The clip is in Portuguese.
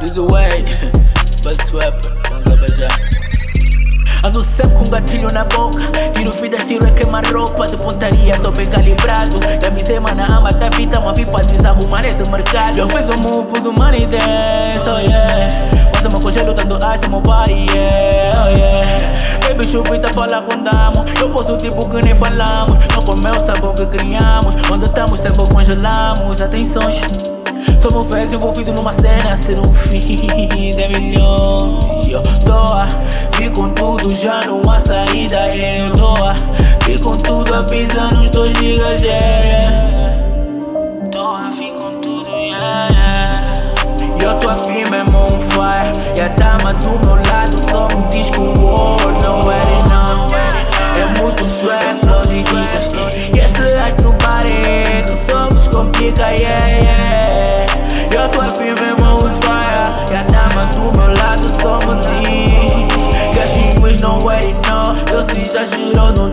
This way, rapper, vamos beijar. Ando sempre com gatilho na boca Tiro vida, tiro é queimar roupa De pontaria, tô bem calibrado. Já avisei, mana, ama da vida Mas vim pra desarrumar esse mercado. Eu fiz o move, pus o money dance, oh yeah. Quase me congelo, dando ice, meu body, yeah, oh yeah. Baby, chupita, fala com damo. Eu posso tipo que nem falamos. Não o sabor que criamos. Onde estamos, sempre congelamos. Atenções Somos velhos envolvidos numa cena Ser um fim de milhões Eu doa, vi com tudo, já não há saída Eu doa, vi com tudo, avisa nos dois gigas yeah. Doa, vi com tudo, yeah. Eu tô afim mesmo on fire E a dama do meu lado See, I don't know